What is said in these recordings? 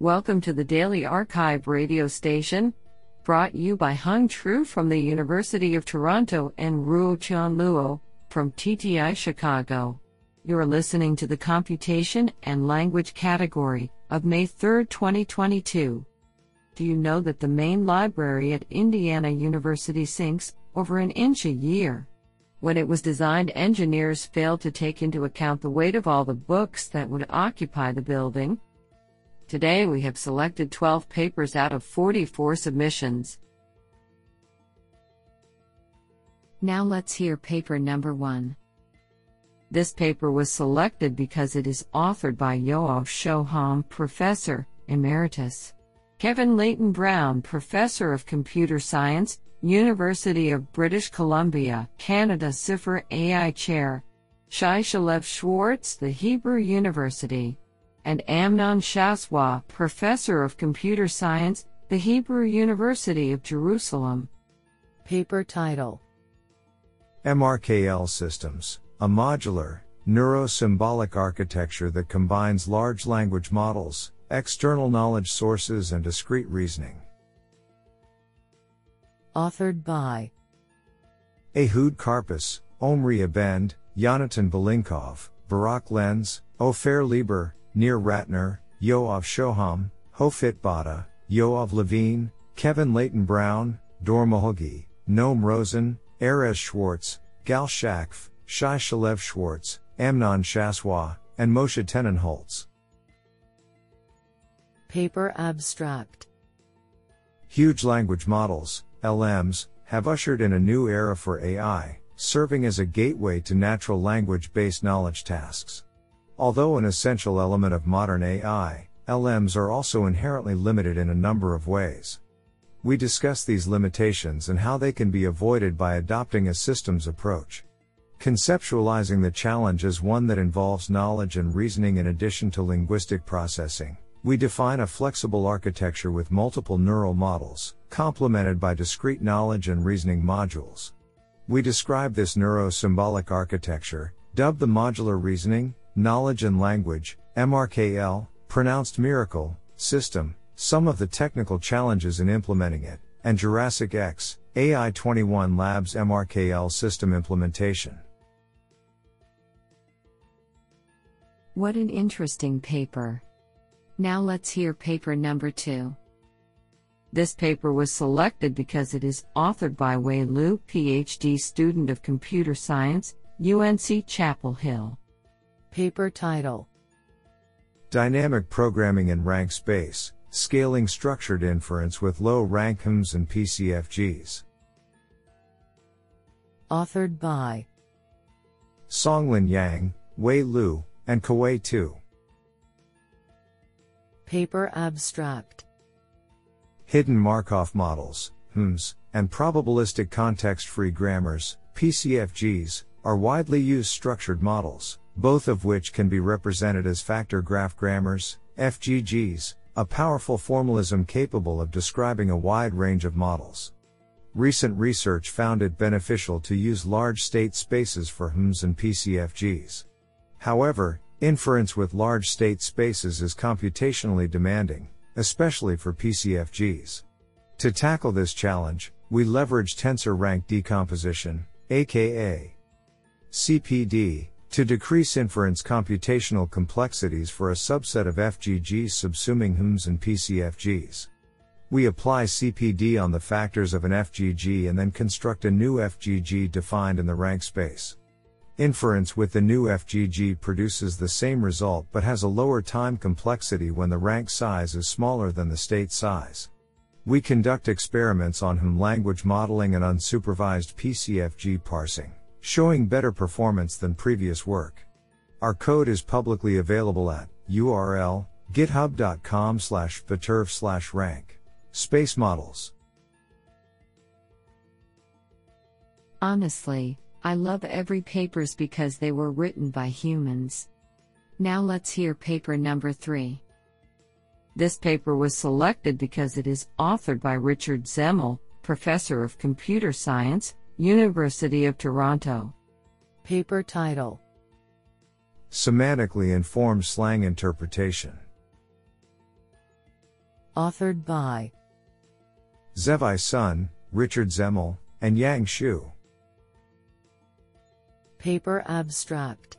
Welcome to the Daily Archive radio station, brought you by Hung Tru from the University of Toronto and Ruo Chan Luo from TTI Chicago. You're listening to the Computation and Language category of May 3, 2022. Do you know that the main library at Indiana University sinks over an inch a year? When it was designed, engineers failed to take into account the weight of all the books that would occupy the building. Today we have selected 12 papers out of 44 submissions. Now let's hear paper number 1. This paper was selected because it is authored by Yoav Shoham, Professor, Emeritus. Kevin Leyton-Brown, Professor of Computer Science, University of British Columbia, Canada CIFAR AI Chair. Shai Shalev-Shwartz, the Hebrew University and Amnon Shashua, Professor of Computer Science, the Hebrew University of Jerusalem. Paper title MRKL Systems, a modular, neuro-symbolic architecture that combines large language models, external knowledge sources and discrete reasoning. Authored by Ehud Karpas, Omri Abend, Yonatan Belinkov, Barak Lenz, Ofer Lieber, Nir Ratner, Yoav Shoham, Hofit Bata, Yoav Levine, Kevin Leyton-Brown, Dor Mahogi, Noam Rozen, Erez Schwartz, Gal Shachaf, Shai Shalev-Shwartz, Amnon Shashua, and Moshe Tennenholtz. Paper Abstract Huge language models, LMs, have ushered in a new era for AI, serving as a gateway to natural language based knowledge tasks. Although an essential element of modern AI, LMs are also inherently limited in a number of ways. We discuss these limitations and how they can be avoided by adopting a systems approach. Conceptualizing the challenge as one that involves knowledge and reasoning in addition to linguistic processing, we define a flexible architecture with multiple neural models, complemented by discrete knowledge and reasoning modules. We describe this neuro-symbolic architecture, dubbed the modular reasoning, knowledge and language, MRKL, pronounced miracle, system, some of the technical challenges in implementing it, and Jurassic X, AI 21 Labs MRKL system implementation. What an interesting paper. Now let's hear paper number 2. This paper was selected because it is authored by Wei Lu, PhD student of computer science, UNC Chapel Hill. Paper title Dynamic Programming in Rank Space Scaling Structured Inference with Low Rank HMs and PCFGs. Authored by Songlin Yang, Wei Lu, and Kewei Tu. Paper Abstract Hidden Markov Models, HMs, and Probabilistic Context Free Grammars, PCFGs, are widely used structured models both of which can be represented as factor graph grammars, FGGs, a powerful formalism capable of describing a wide range of models. Recent research found it beneficial to use large state spaces for HMs and PCFGs. However, inference with large state spaces is computationally demanding, especially for PCFGs. To tackle this challenge, we leverage tensor rank decomposition, aka CPD, to decrease inference computational complexities for a subset of FGGs subsuming HMs and PCFGs. We apply CPD on the factors of an FGG and then construct a new FGG defined in the rank space. Inference with the new FGG produces the same result but has a lower time complexity when the rank size is smaller than the state size. We conduct experiments on HM language modeling and unsupervised PCFG parsing showing better performance than previous work. Our code is publicly available at URL github.com slash viterv slash rank. Space models. Honestly, I love every papers because they were written by humans. Now let's hear paper number 3. This paper was selected because it is authored by Richard Zemel, professor of computer science, University of Toronto. Paper title Semantically informed slang interpretation. Authored by Zhewei Sun, Richard Zemel, and Yang Xu. Paper Abstract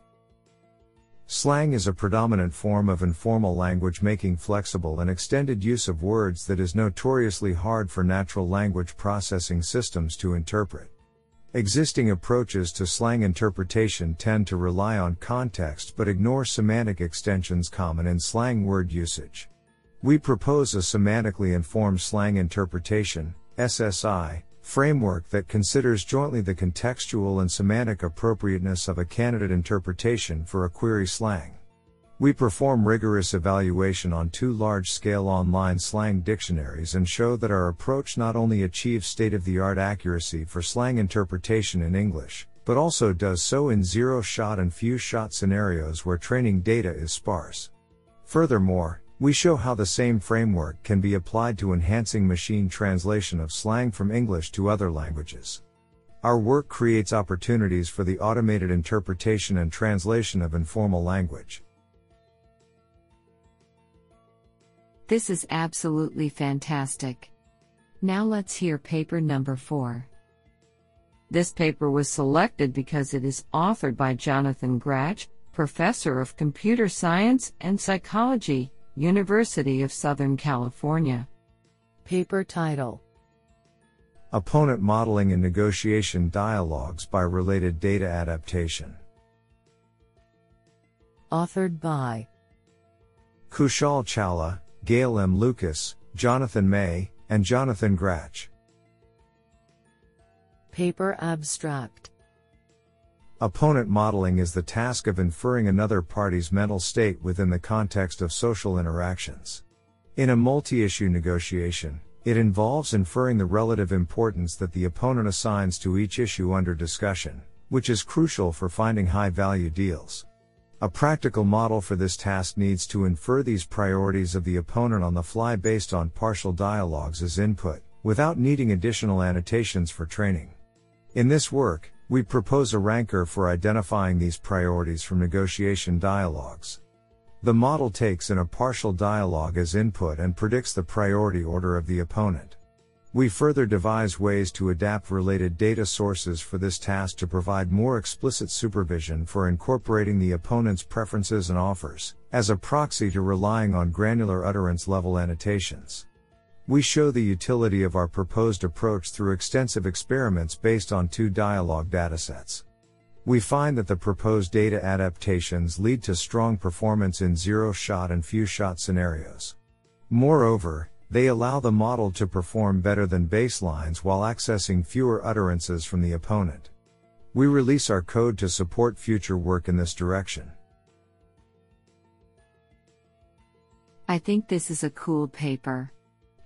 Slang is a predominant form of informal language making flexible and extended use of words that is notoriously hard for natural language processing systems to interpret. Existing approaches to slang interpretation tend to rely on context but ignore semantic extensions common in slang word usage. We propose a semantically informed slang interpretation, SSI, framework that considers jointly the contextual and semantic appropriateness of a candidate interpretation for a query slang. We perform rigorous evaluation on two large scale online slang dictionaries and show that our approach not only achieves state of the art accuracy for slang interpretation in English, but also does so in zero shot and few shot scenarios where training data is sparse. Furthermore, we show how the same framework can be applied to enhancing machine translation of slang from English to other languages. Our work creates opportunities for the automated interpretation and translation of informal language. This is absolutely fantastic. Now let's hear paper number 4. This paper was selected because it is authored by Jonathan Gratch, Professor of Computer Science and Psychology, University of Southern California. Paper title Opponent Modeling and Negotiation Dialogues by Related Data Adaptation. Authored by Kushal Chawla, Gale M. Lucas, Jonathan May, and Jonathan Gratch. Paper Abstract Opponent modeling is the task of inferring another party's mental state within the context of social interactions. In a multi issue negotiation, it involves inferring the relative importance that the opponent assigns to each issue under discussion, which is crucial for finding high value deals. A practical model for this task needs to infer these priorities of the opponent on the fly based on partial dialogues as input, without needing additional annotations for training. In this work, we propose a ranker for identifying these priorities from negotiation dialogues. The model takes in a partial dialogue as input and predicts the priority order of the opponent. We further devise ways to adapt related data sources for this task to provide more explicit supervision for incorporating the opponent's preferences and offers, as a proxy to relying on granular utterance level annotations. We show the utility of our proposed approach through extensive experiments based on two dialogue datasets. We find that the proposed data adaptations lead to strong performance in zero shot and few shot scenarios. Moreover, they allow the model to perform better than baselines while accessing fewer utterances from the opponent. We release our code to support future work in this direction. I think this is a cool paper.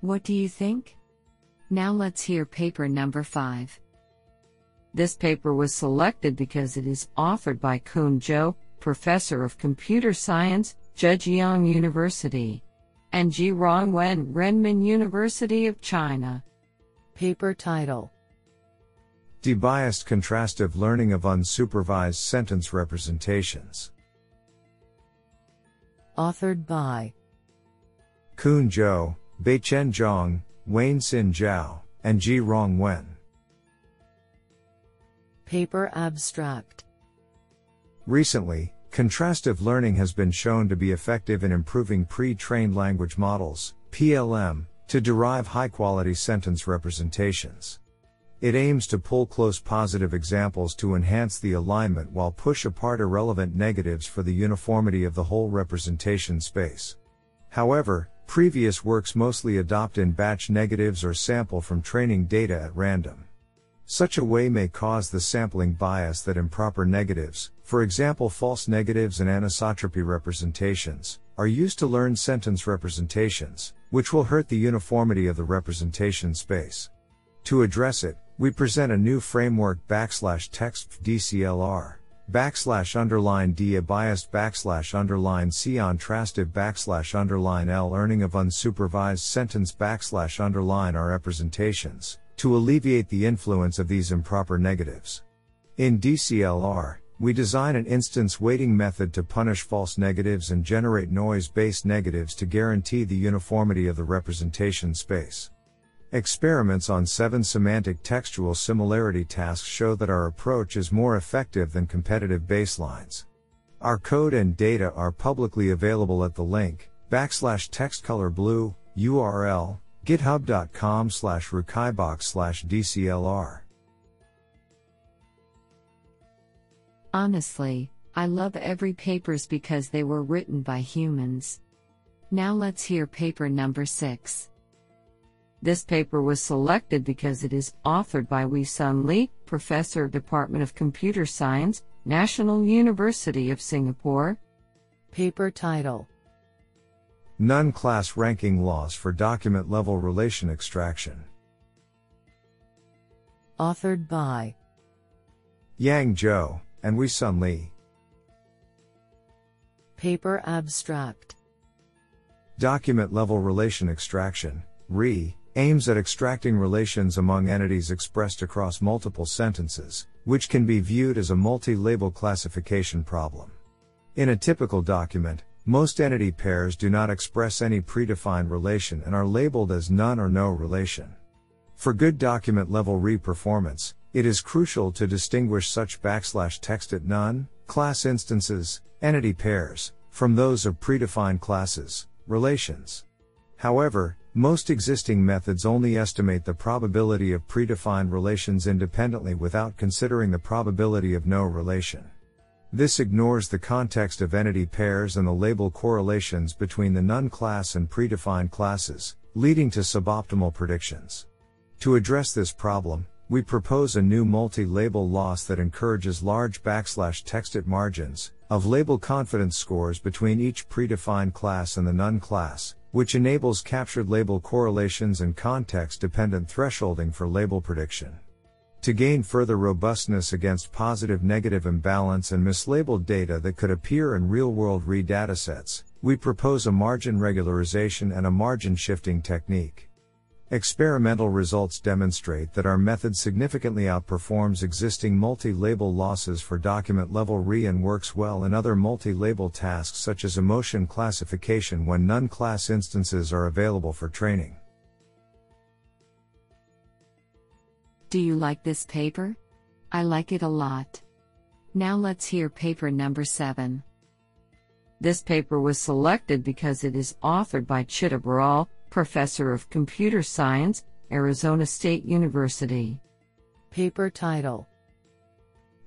What do you think? Now let's hear paper number 5. This paper was selected because it is authored by Kun Zhou, Professor of Computer Science, Zhejiang University and Jirong Wen Renmin University of China. Paper title Debiased contrastive learning of unsupervised sentence representations. Authored by Kun Zhou, Beichen Zhang, Wayne Xin Zhao, and Jirong Wen. Paper Abstract Recently, Contrastive learning has been shown to be effective in improving pre-trained language models, PLM, to derive high-quality sentence representations. It aims to pull close positive examples to enhance the alignment while push apart irrelevant negatives for the uniformity of the whole representation space. However, previous works mostly adopt in batch negatives or sample from training data at random. Such a way may cause the sampling bias that improper negatives, for example false negatives and anisotropy representations, are used to learn sentence representations, which will hurt the uniformity of the representation space. To address it, we present a new framework backslash text DCLR, backslash underline D a biased backslash underline C contrastive backslash underline L earning of unsupervised sentence backslash underline R representations, to alleviate the influence of these improper negatives. In DCLR, we design an instance weighting method to punish false negatives and generate noise based negatives to guarantee the uniformity of the representation space. Experiments on seven semantic textual similarity tasks show that our approach is more effective than competitive baselines. Our code and data are publicly available at the link, backslash textcolor blue, URL, github.com slash rucaibox slash DCLR. Honestly, I love every papers because they were written by humans. Now let's hear paper number 6. This paper was selected because it is authored by Wee Sun Lee, Professor of Department of Computer Science, National University of Singapore. Paper title None class ranking loss for document level relation extraction. Authored by Yang Zhou and Wee Sun Lee. Paper abstract Document level relation extraction, RE, aims at extracting relations among entities expressed across multiple sentences, which can be viewed as a multi label classification problem. In a typical document, most entity pairs do not express any predefined relation and are labeled as none or no relation. For good document level RE performance, it is crucial to distinguish such backslash text at none, class instances, entity pairs, from those of predefined classes, relations. However, most existing methods only estimate the probability of predefined relations independently without considering the probability of no relation. This ignores the context of entity pairs and the label correlations between the none class and predefined classes, leading to suboptimal predictions. To address this problem, we propose a new multi-label loss that encourages large backslash texted margins of label confidence scores between each predefined class and the none class, which enables captured label correlations and context dependent thresholding for label prediction. To gain further robustness against positive negative imbalance and mislabeled data that could appear in real world RE datasets, we propose a margin regularization and a margin shifting technique. Experimental results demonstrate that our method significantly outperforms existing multi-label losses for document-level RE and works well in other multi-label tasks such as emotion classification when none class instances are available for training. Do you like this paper? I like it a lot. Now let's hear paper number 7. This paper was selected because it is authored by Chitta Baral, Professor of Computer Science, Arizona State University. Paper title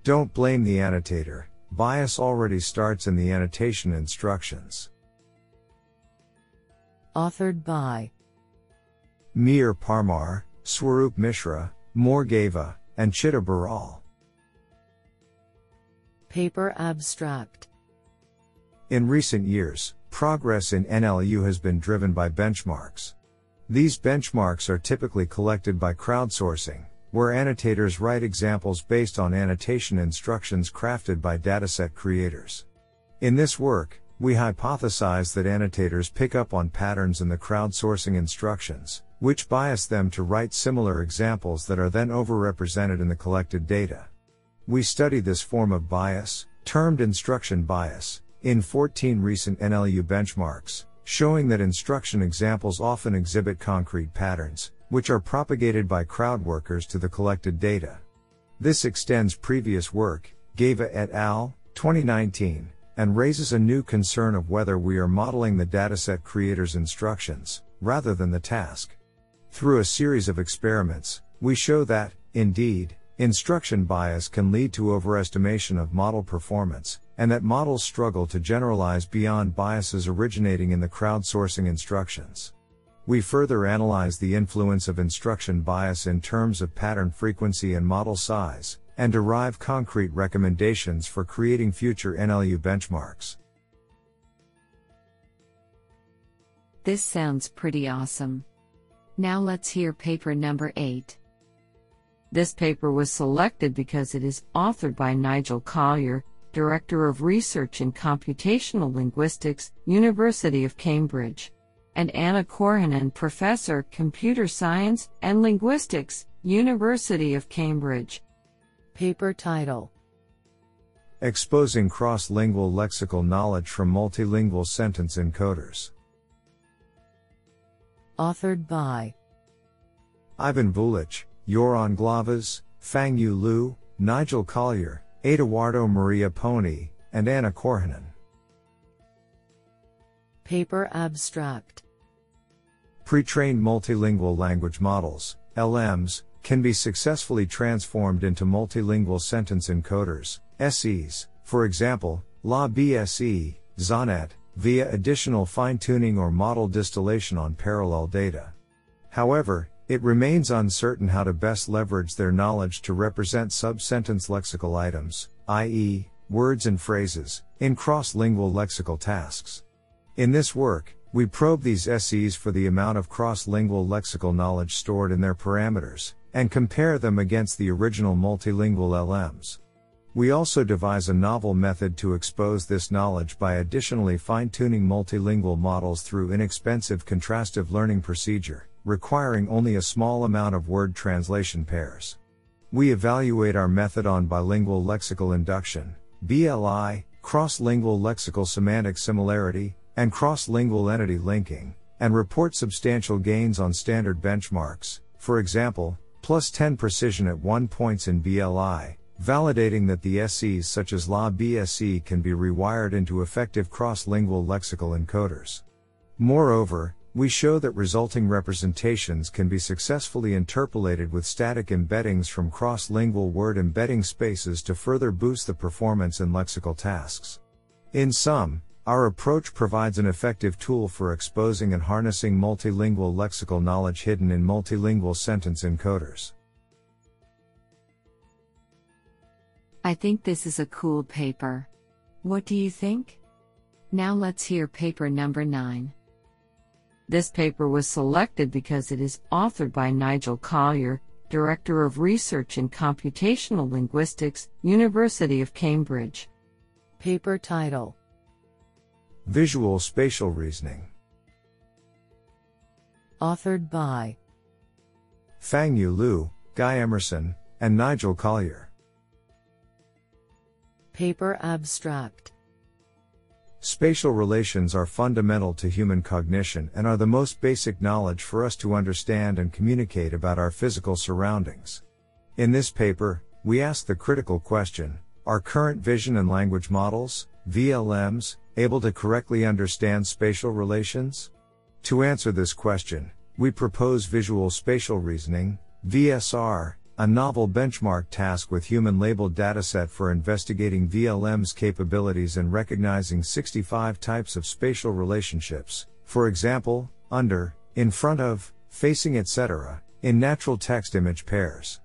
Don't blame the annotator, bias already starts in the annotation instructions. Authored by Mir Parmar, Swaroop Mishra, Mor Geva, and Chitta Baral. Paper abstract In recent years, progress in NLU has been driven by benchmarks. These benchmarks are typically collected by crowdsourcing, where annotators write examples based on annotation instructions crafted by dataset creators. In this work, we hypothesize that annotators pick up on patterns in the crowdsourcing instructions, which bias them to write similar examples that are then overrepresented in the collected data. We study this form of bias, termed instruction bias, in 14 recent NLU benchmarks, showing that instruction examples often exhibit concrete patterns, which are propagated by crowd workers to the collected data. This extends previous work, Geva et al., 2019, and raises a new concern of whether we are modeling the dataset creator's instructions, rather than the task. Through a series of experiments, we show that, indeed, instruction bias can lead to overestimation of model performance, and that models struggle to generalize beyond biases originating in the crowdsourcing instructions. We further analyze the influence of instruction bias in terms of pattern frequency and model size, and derive concrete recommendations for creating future NLU benchmarks. This sounds pretty awesome. Now let's hear paper number 8. This paper was selected because it is authored by Nigel Collier, Director of Research in Computational Linguistics, University of Cambridge, and Anna Korhonen, Professor, Computer Science and Linguistics, University of Cambridge. Paper title Exposing cross-lingual lexical knowledge from multilingual sentence encoders. Authored by Ivan Vulić, Joran Glavaš, Fangyu Liu, Nigel Collier, Edoardo Maria Ponti, and Anna Korhonen. Paper Abstract Pre-trained multilingual language models, LMs, can be successfully transformed into multilingual sentence encoders, SEs, for example, LaBSE, Zonnet, via additional fine-tuning or model distillation on parallel data. However, it remains uncertain how to best leverage their knowledge to represent sub-sentence lexical items, i.e., words and phrases, in cross-lingual lexical tasks. In this work, we probe these SEs for the amount of cross-lingual lexical knowledge stored in their parameters, and compare them against the original multilingual LMs. We also devise a novel method to expose this knowledge by additionally fine-tuning multilingual models through inexpensive contrastive learning procedure, requiring only a small amount of word translation pairs. We evaluate our method on bilingual lexical induction, BLI, cross-lingual lexical semantic similarity, and cross-lingual entity linking, and report substantial gains on standard benchmarks, for example, plus 10 precision at 1 points in BLI, validating that the SEs such as La LaBSE can be rewired into effective cross-lingual lexical encoders. Moreover, we show that resulting representations can be successfully interpolated with static embeddings from cross-lingual word embedding spaces to further boost the performance in lexical tasks. In sum, our approach provides an effective tool for exposing and harnessing multilingual lexical knowledge hidden in multilingual sentence encoders. I think this is a cool paper. What do you think? Now let's hear paper number 9. This paper was selected because it is authored by Nigel Collier, Director of Research in Computational Linguistics, University of Cambridge. Paper title Visual Spatial Reasoning. Authored by Fangyu Liu, Guy Emerson, and Nigel Collier. Paper Abstract Spatial relations are fundamental to human cognition and are the most basic knowledge for us to understand and communicate about our physical surroundings. In this paper, we ask the critical question Are current vision and language models, VLMs, able to correctly understand spatial relations? To answer this question, we propose visual spatial reasoning, VSR, a novel benchmark task with human labeled dataset for investigating VLM's capabilities and recognizing 65 types of spatial relationships, for example, under, in front of, facing etc., in natural text image pairs.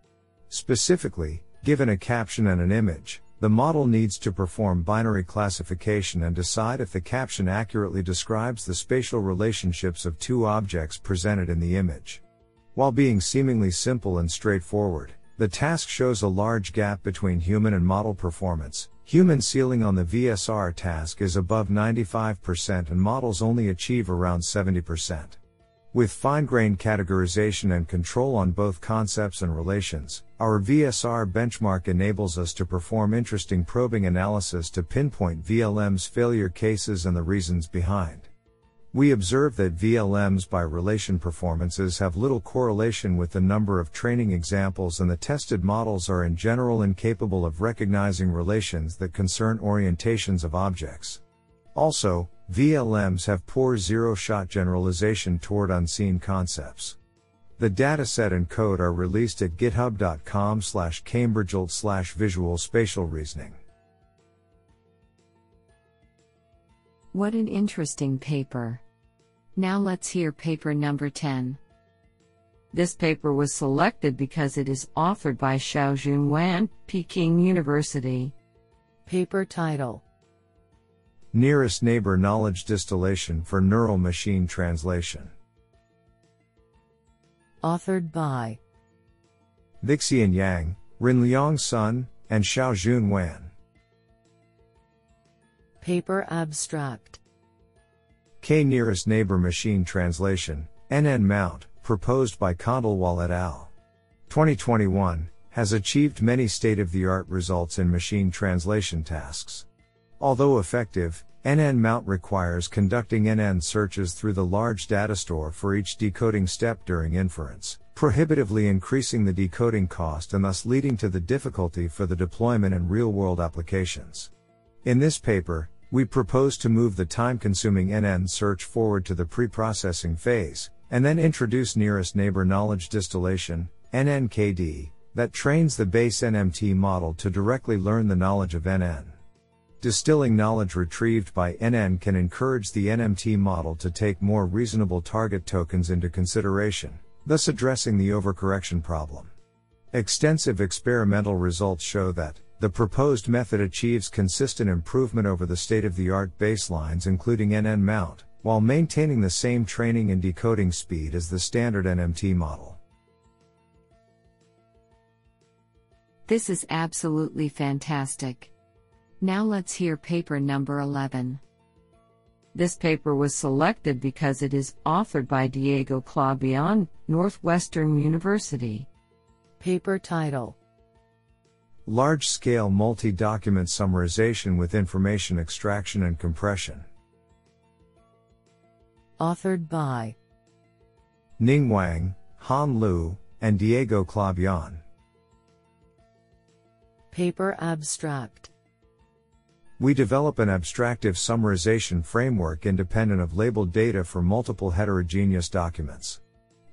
Specifically, given a caption and an image, the model needs to perform binary classification and decide if the caption accurately describes the spatial relationships of two objects presented in the image. While being seemingly simple and straightforward, the task shows a large gap between human and model performance. Human ceiling on the VSR task is above 95% and models only achieve around 70%. With fine-grained categorization and control on both concepts and relations, our VSR benchmark enables us to perform interesting probing analysis to pinpoint VLM's failure cases and the reasons behind. We observe that VLMs by relation performances have little correlation with the number of training examples and the tested models are in general incapable of recognizing relations that concern orientations of objects. Also, VLMs have poor zero-shot generalization toward unseen concepts. The dataset and code are released at github.com slash cambridgealt slash visual spatial reasoning. What an interesting paper. Now let's hear paper number 10. This paper was selected because it is authored by Xiaojun Wan, Peking University. Paper title Nearest Neighbor Knowledge Distillation for Neural Machine Translation. Authored by Zhixian Yang, Renliang Sun, and Xiaojun Wan. Paper Abstract K Nearest Neighbor Machine Translation, NN Mount, proposed by Khandelwal et al. 2021, has achieved many state of the art results in machine translation tasks. Although effective, NN Mount requires conducting NN searches through the large data store for each decoding step during inference, prohibitively increasing the decoding cost and thus leading to the difficulty for the deployment in real world applications. In this paper, we propose to move the time consuming NN search forward to the pre-processing phase, and then introduce nearest neighbor knowledge distillation, NNKD, that trains the base NMT model to directly learn the knowledge of NN. Distilling knowledge retrieved by NN can encourage the NMT model to take more reasonable target tokens into consideration, thus addressing the overcorrection problem. Extensive experimental results show that, the proposed method achieves consistent improvement over the state of the art baselines, including NN mount, while maintaining the same training and decoding speed as the standard NMT model. This is absolutely fantastic. Now let's hear paper number 11. This paper was selected because it is authored by Diego Klabjan, Northwestern University. Paper title Large scale multi document summarization with information extraction and compression. Authored by Ning Wang, Han Liu, and Diego Klabjan. Paper Abstract We develop an abstractive summarization framework independent of labeled data for multiple heterogeneous documents.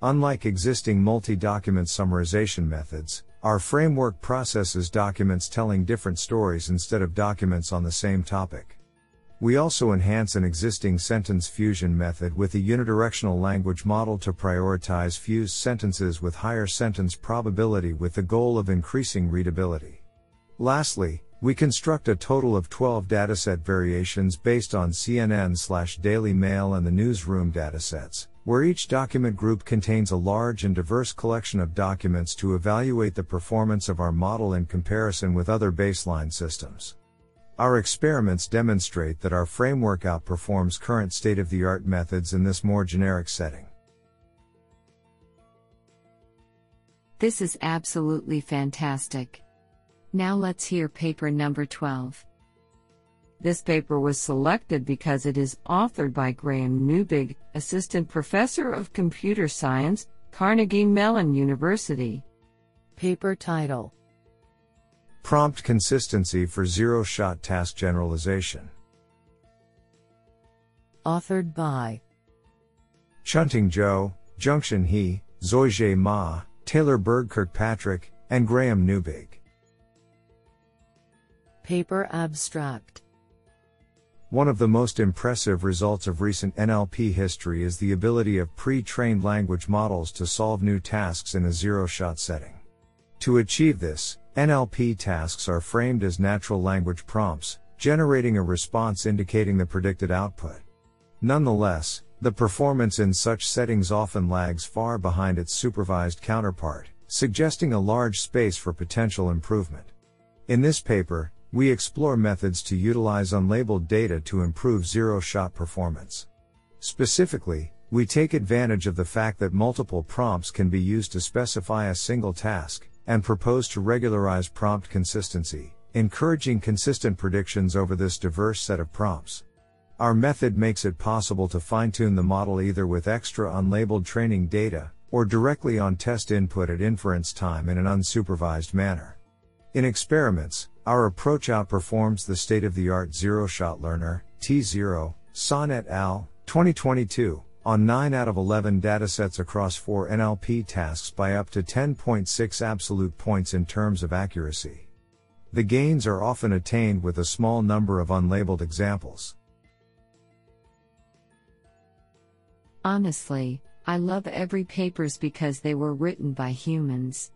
Unlike existing multi document summarization methods, our framework processes documents telling different stories instead of documents on the same topic. We also enhance an existing sentence fusion method with a unidirectional language model to prioritize fused sentences with higher sentence probability with the goal of increasing readability. Lastly, we construct a total of 12 dataset variations based on CNN slash Daily Mail and the Newsroom datasets, where each document group contains a large and diverse collection of documents to evaluate the performance of our model in comparison with other baseline systems. Our experiments demonstrate that our framework outperforms current state of the art methods in this more generic setting. This is absolutely fantastic. Now let's hear paper number 12. This paper was selected because it is authored by Graham Neubig, Assistant Professor of Computer Science, Carnegie Mellon University. Paper title Prompt Consistency for Zero Shot Task Generalization. Authored by Chunting Zhou, Junxian He, Zoyjie Ma, Taylor Berg Kirkpatrick, and Graham Neubig. Paper Abstract One of the most impressive results of recent NLP history is the ability of pre trained language models to solve new tasks in a zero shot setting. To achieve this, NLP tasks are framed as natural language prompts, generating a response indicating the predicted output. Nonetheless, the performance in such settings often lags far behind its supervised counterpart, suggesting a large space for potential improvement. In this paper, we explore methods to utilize unlabeled data to improve zero shot performance. Specifically, we take advantage of the fact that multiple prompts can be used to specify a single task, and propose to regularize prompt consistency, encouraging consistent predictions over this diverse set of prompts. Our method makes it possible to fine tune the model either with extra unlabeled training data, or directly on test input at inference time in an unsupervised manner. In experiments, our approach outperforms the state of the art zero shot learner, T0, Sanh et al., 2022, on 9 out of 11 datasets across 4 NLP tasks by up to 10.6 absolute points in terms of accuracy. The gains are often attained with a small number of unlabeled examples. Honestly, I love every papers because they were written by humans.